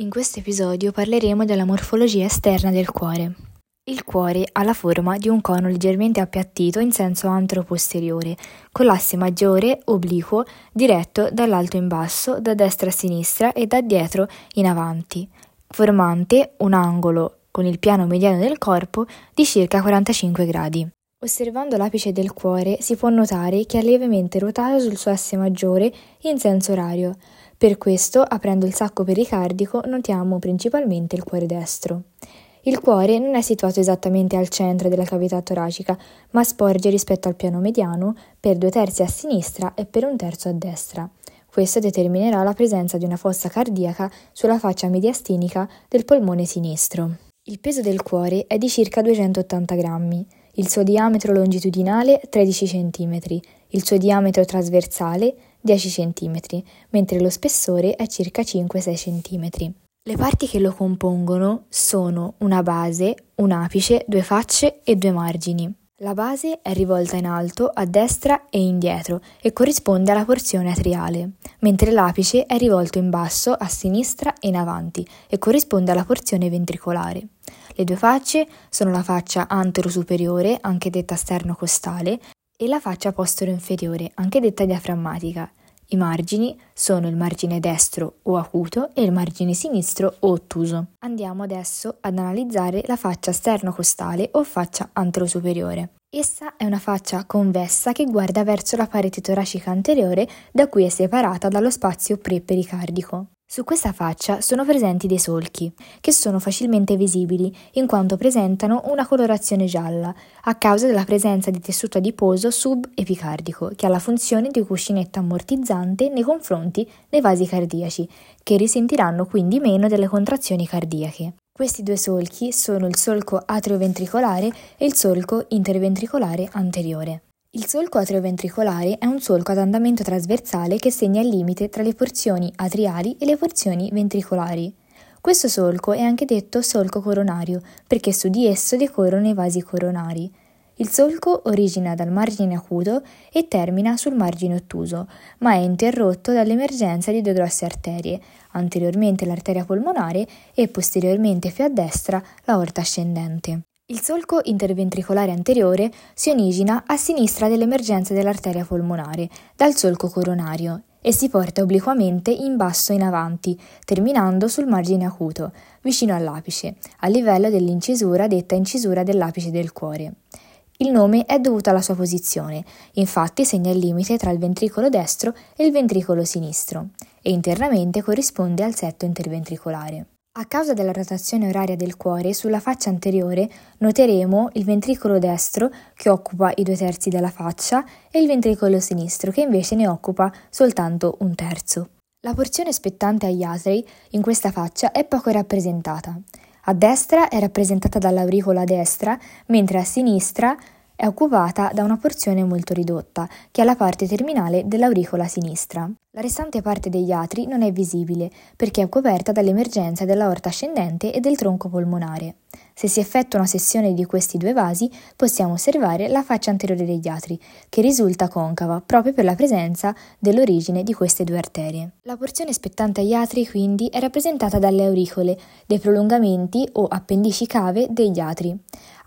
In questo episodio parleremo della morfologia esterna del cuore. Il cuore ha la forma di un cono leggermente appiattito in senso antero-posteriore, con l'asse maggiore, obliquo, diretto dall'alto in basso, da destra a sinistra e da dietro in avanti, formante un angolo con il piano mediano del corpo di circa 45 gradi. Osservando l'apice del cuore si può notare che è lievemente ruotato sul suo asse maggiore in senso orario, per questo, aprendo il sacco pericardico, notiamo principalmente il cuore destro. Il cuore non è situato esattamente al centro della cavità toracica, ma sporge rispetto al piano mediano per due terzi a sinistra e per un terzo a destra. Questo determinerà la presenza di una fossa cardiaca sulla faccia mediastinica del polmone sinistro. Il peso del cuore è di circa 280 grammi, il suo diametro longitudinale 13 cm, il suo diametro trasversale 10 cm, mentre lo spessore è circa 5-6 cm. Le parti che lo compongono sono una base, un apice, due facce e due margini. La base è rivolta in alto, a destra e indietro e corrisponde alla porzione atriale, mentre l'apice è rivolto in basso, a sinistra e in avanti e corrisponde alla porzione ventricolare. Le due facce sono la faccia antero-superiore, anche detta sterno-costale, e la faccia postero-inferiore, anche detta diaframmatica. I margini sono il margine destro o acuto e il margine sinistro o ottuso. Andiamo adesso ad analizzare la faccia sterno-costale o faccia antero-superiore. Essa è una faccia convessa che guarda verso la parete toracica anteriore da cui è separata dallo spazio pre-pericardico. Su questa faccia sono presenti dei solchi, che sono facilmente visibili in quanto presentano una colorazione gialla, a causa della presenza di tessuto adiposo subepicardico, che ha la funzione di cuscinetto ammortizzante nei confronti dei vasi cardiaci, che risentiranno quindi meno delle contrazioni cardiache. Questi due solchi sono il solco atrioventricolare e il solco interventricolare anteriore. Il solco atrioventricolare è un solco ad andamento trasversale che segna il limite tra le porzioni atriali e le porzioni ventricolari. Questo solco è anche detto solco coronario perché su di esso decorrono i vasi coronari. Il solco origina dal margine acuto e termina sul margine ottuso, ma è interrotto dall'emergenza di due grosse arterie, anteriormente l'arteria polmonare e posteriormente più a destra l'aorta ascendente. Il solco interventricolare anteriore si origina a sinistra dell'emergenza dell'arteria polmonare, dal solco coronario, e si porta obliquamente in basso in avanti, terminando sul margine acuto, vicino all'apice, a livello dell'incisura detta incisura dell'apice del cuore. Il nome è dovuto alla sua posizione, infatti segna il limite tra il ventricolo destro e il ventricolo sinistro, e internamente corrisponde al setto interventricolare. A causa della rotazione oraria del cuore, sulla faccia anteriore noteremo il ventricolo destro che occupa i due terzi della faccia e il ventricolo sinistro che invece ne occupa soltanto un terzo. La porzione spettante agli atri in questa faccia è poco rappresentata. A destra è rappresentata dall'auricola destra, mentre a sinistra è occupata da una porzione molto ridotta, che è la parte terminale dell'auricola sinistra. La restante parte degli atri non è visibile perché è coperta dall'emergenza dell'aorta ascendente e del tronco polmonare. Se si effettua una sessione di questi due vasi, possiamo osservare la faccia anteriore degli atri, che risulta concava proprio per la presenza dell'origine di queste due arterie. La porzione spettante agli atri, quindi, è rappresentata dalle auricole, dei prolungamenti o appendici cave degli atri.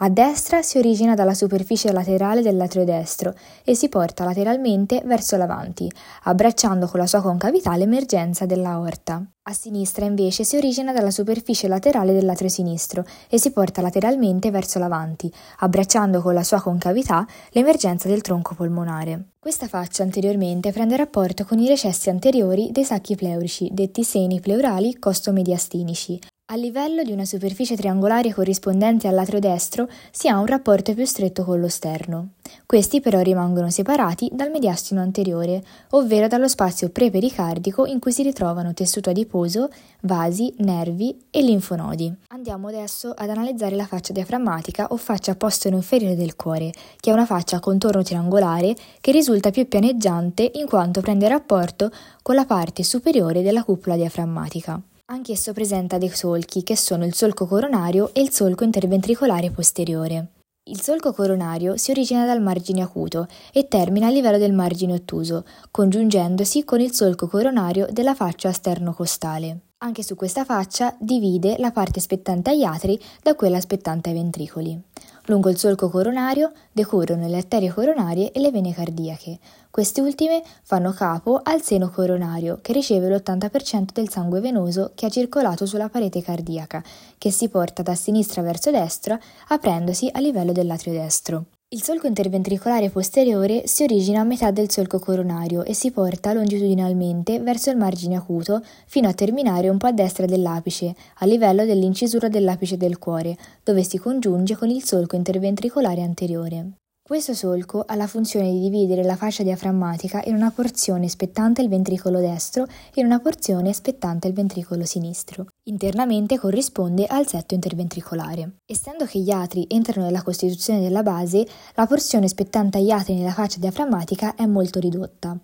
A destra si origina dalla superficie laterale dell'atrio destro e si porta lateralmente verso l'avanti, abbracciando con la sua concavità l'emergenza dell'aorta. A sinistra invece si origina dalla superficie laterale dell'atrio sinistro e si porta lateralmente verso l'avanti, abbracciando con la sua concavità l'emergenza del tronco polmonare. Questa faccia anteriormente prende rapporto con i recessi anteriori dei sacchi pleurici, detti seni pleurali costomediastinici, a livello di una superficie triangolare corrispondente al lato destro si ha un rapporto più stretto con lo sterno. Questi però rimangono separati dal mediastino anteriore, ovvero dallo spazio prepericardico in cui si ritrovano tessuto adiposo, vasi, nervi e linfonodi. Andiamo adesso ad analizzare la faccia diaframmatica o faccia postero-inferiore del cuore, che è una faccia a contorno triangolare che risulta più pianeggiante in quanto prende rapporto con la parte superiore della cupola diaframmatica. Anch'esso presenta dei solchi che sono il solco coronario e il solco interventricolare posteriore. Il solco coronario si origina dal margine acuto e termina a livello del margine ottuso, congiungendosi con il solco coronario della faccia sterno-costale. Anche su questa faccia divide la parte spettante agli atri da quella spettante ai ventricoli. Lungo il solco coronario decorrono le arterie coronarie e le vene cardiache. Queste ultime fanno capo al seno coronario, che riceve l'80% del sangue venoso che ha circolato sulla parete cardiaca, che si porta da sinistra verso destra, aprendosi a livello dell'atrio destro. Il solco interventricolare posteriore si origina a metà del solco coronario e si porta longitudinalmente verso il margine acuto fino a terminare un po' a destra dell'apice, a livello dell'incisura dell'apice del cuore, dove si congiunge con il solco interventricolare anteriore. Questo solco ha la funzione di dividere la fascia diaframmatica in una porzione spettante il ventricolo destro e in una porzione spettante il ventricolo sinistro. Internamente corrisponde al setto interventricolare. Essendo che gli atri entrano nella costituzione della base, la porzione spettante agli atri nella fascia diaframmatica è molto ridotta.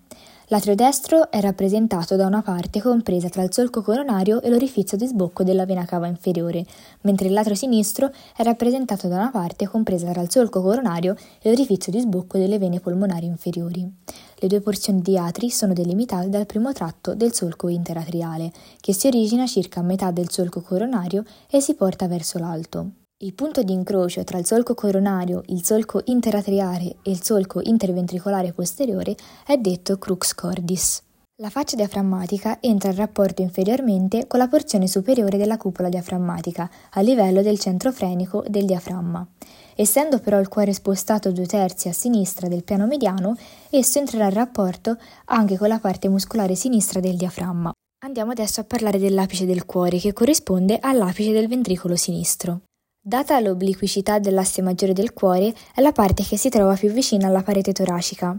L'atrio destro è rappresentato da una parte compresa tra il solco coronario e l'orifizio di sbocco della vena cava inferiore, mentre il lato sinistro è rappresentato da una parte compresa tra il solco coronario e l'orifizio di sbocco delle vene polmonari inferiori. Le due porzioni di atri sono delimitate dal primo tratto del solco interatriale, che si origina circa a metà del solco coronario e si porta verso l'alto. Il punto di incrocio tra il solco coronario, il solco interatriale e il solco interventricolare posteriore è detto crux cordis. La faccia diaframmatica entra in rapporto inferiormente con la porzione superiore della cupola diaframmatica, a livello del centro frenico del diaframma. Essendo però il cuore spostato due terzi a sinistra del piano mediano, esso entrerà in rapporto anche con la parte muscolare sinistra del diaframma. Andiamo adesso a parlare dell'apice del cuore, che corrisponde all'apice del ventricolo sinistro. Data l'obliquicità dell'asse maggiore del cuore, è la parte che si trova più vicina alla parete toracica.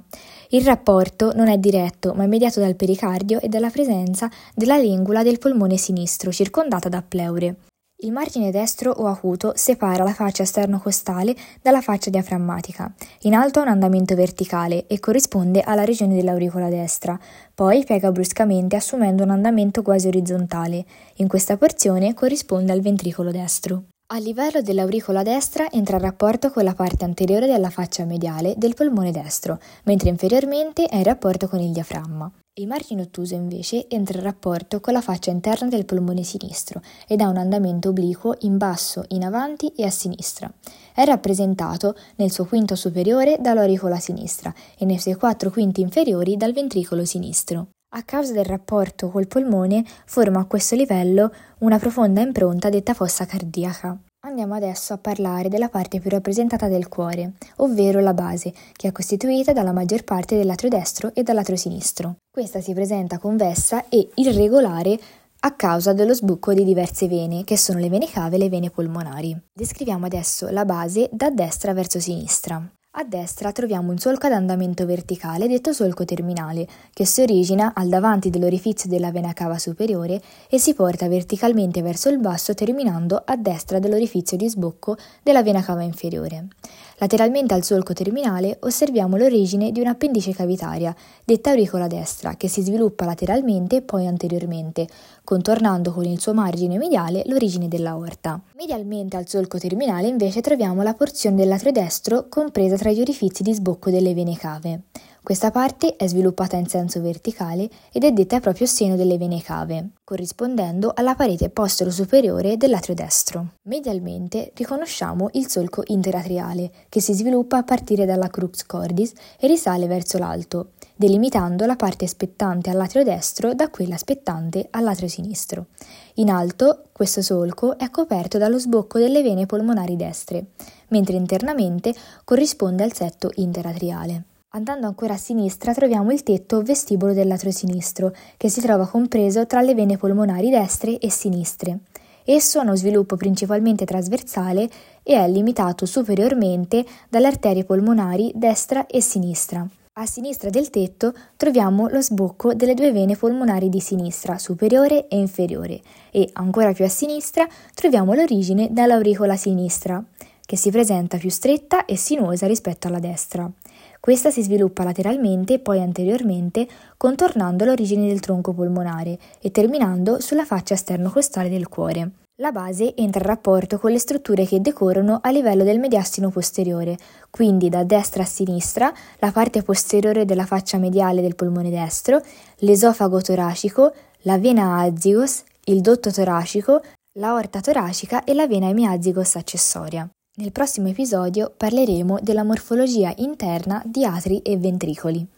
Il rapporto non è diretto, ma è mediato dal pericardio e dalla presenza della lingula del polmone sinistro, circondata da pleure. Il margine destro o acuto separa la faccia esterno-costale dalla faccia diaframmatica. In alto ha un andamento verticale e corrisponde alla regione dell'auricola destra, poi piega bruscamente assumendo un andamento quasi orizzontale. In questa porzione corrisponde al ventricolo destro. A livello dell'auricola destra entra in rapporto con la parte anteriore della faccia mediale del polmone destro, mentre inferiormente è in rapporto con il diaframma. Il margine ottuso invece entra in rapporto con la faccia interna del polmone sinistro ed ha un andamento obliquo in basso, in avanti e a sinistra. È rappresentato nel suo quinto superiore dall'auricola sinistra e nei suoi quattro quinti inferiori dal ventricolo sinistro. A causa del rapporto col polmone forma a questo livello una profonda impronta detta fossa cardiaca. Andiamo adesso a parlare della parte più rappresentata del cuore, ovvero la base, che è costituita dalla maggior parte dell'atrio destro e dall'atrio sinistro. Questa si presenta convessa e irregolare a causa dello sbucco di diverse vene, che sono le vene cave e le vene polmonari. Descriviamo adesso la base da destra verso sinistra. A destra troviamo un solco ad andamento verticale detto solco terminale, che si origina al davanti dell'orifizio della vena cava superiore e si porta verticalmente verso il basso terminando a destra dell'orifizio di sbocco della vena cava inferiore. Lateralmente al solco terminale osserviamo l'origine di un'appendice cavitaria, detta auricola destra, che si sviluppa lateralmente e poi anteriormente, contornando con il suo margine mediale l'origine dell'aorta. Medialmente al solco terminale invece troviamo la porzione dell'atrio destro compresa tra gli orifizi di sbocco delle vene cave. Questa parte è sviluppata in senso verticale ed è detta proprio seno delle vene cave, corrispondendo alla parete postero-superiore dell'atrio destro. Medialmente riconosciamo il solco interatriale, che si sviluppa a partire dalla crux cordis e risale verso l'alto, delimitando la parte spettante all'atrio destro da quella spettante all'atrio sinistro. In alto, questo solco è coperto dallo sbocco delle vene polmonari destre, mentre internamente corrisponde al setto interatriale. Andando ancora a sinistra troviamo il tetto vestibolo del lato sinistro, che si trova compreso tra le vene polmonari destre e sinistre. Esso ha uno sviluppo principalmente trasversale e è limitato superiormente dalle arterie polmonari destra e sinistra. A sinistra del tetto troviamo lo sbocco delle due vene polmonari di sinistra, superiore e inferiore, e ancora più a sinistra troviamo l'origine dall'auricola sinistra, che si presenta più stretta e sinuosa rispetto alla destra. Questa si sviluppa lateralmente e poi anteriormente, contornando l'origine del tronco polmonare e terminando sulla faccia esterno-costale del cuore. La base entra in rapporto con le strutture che decorrono a livello del mediastino posteriore, quindi da destra a sinistra la parte posteriore della faccia mediale del polmone destro, l'esofago toracico, la vena azigos, il dotto toracico, l'aorta toracica e la vena emiazigos accessoria. Nel prossimo episodio parleremo della morfologia interna di atri e ventricoli.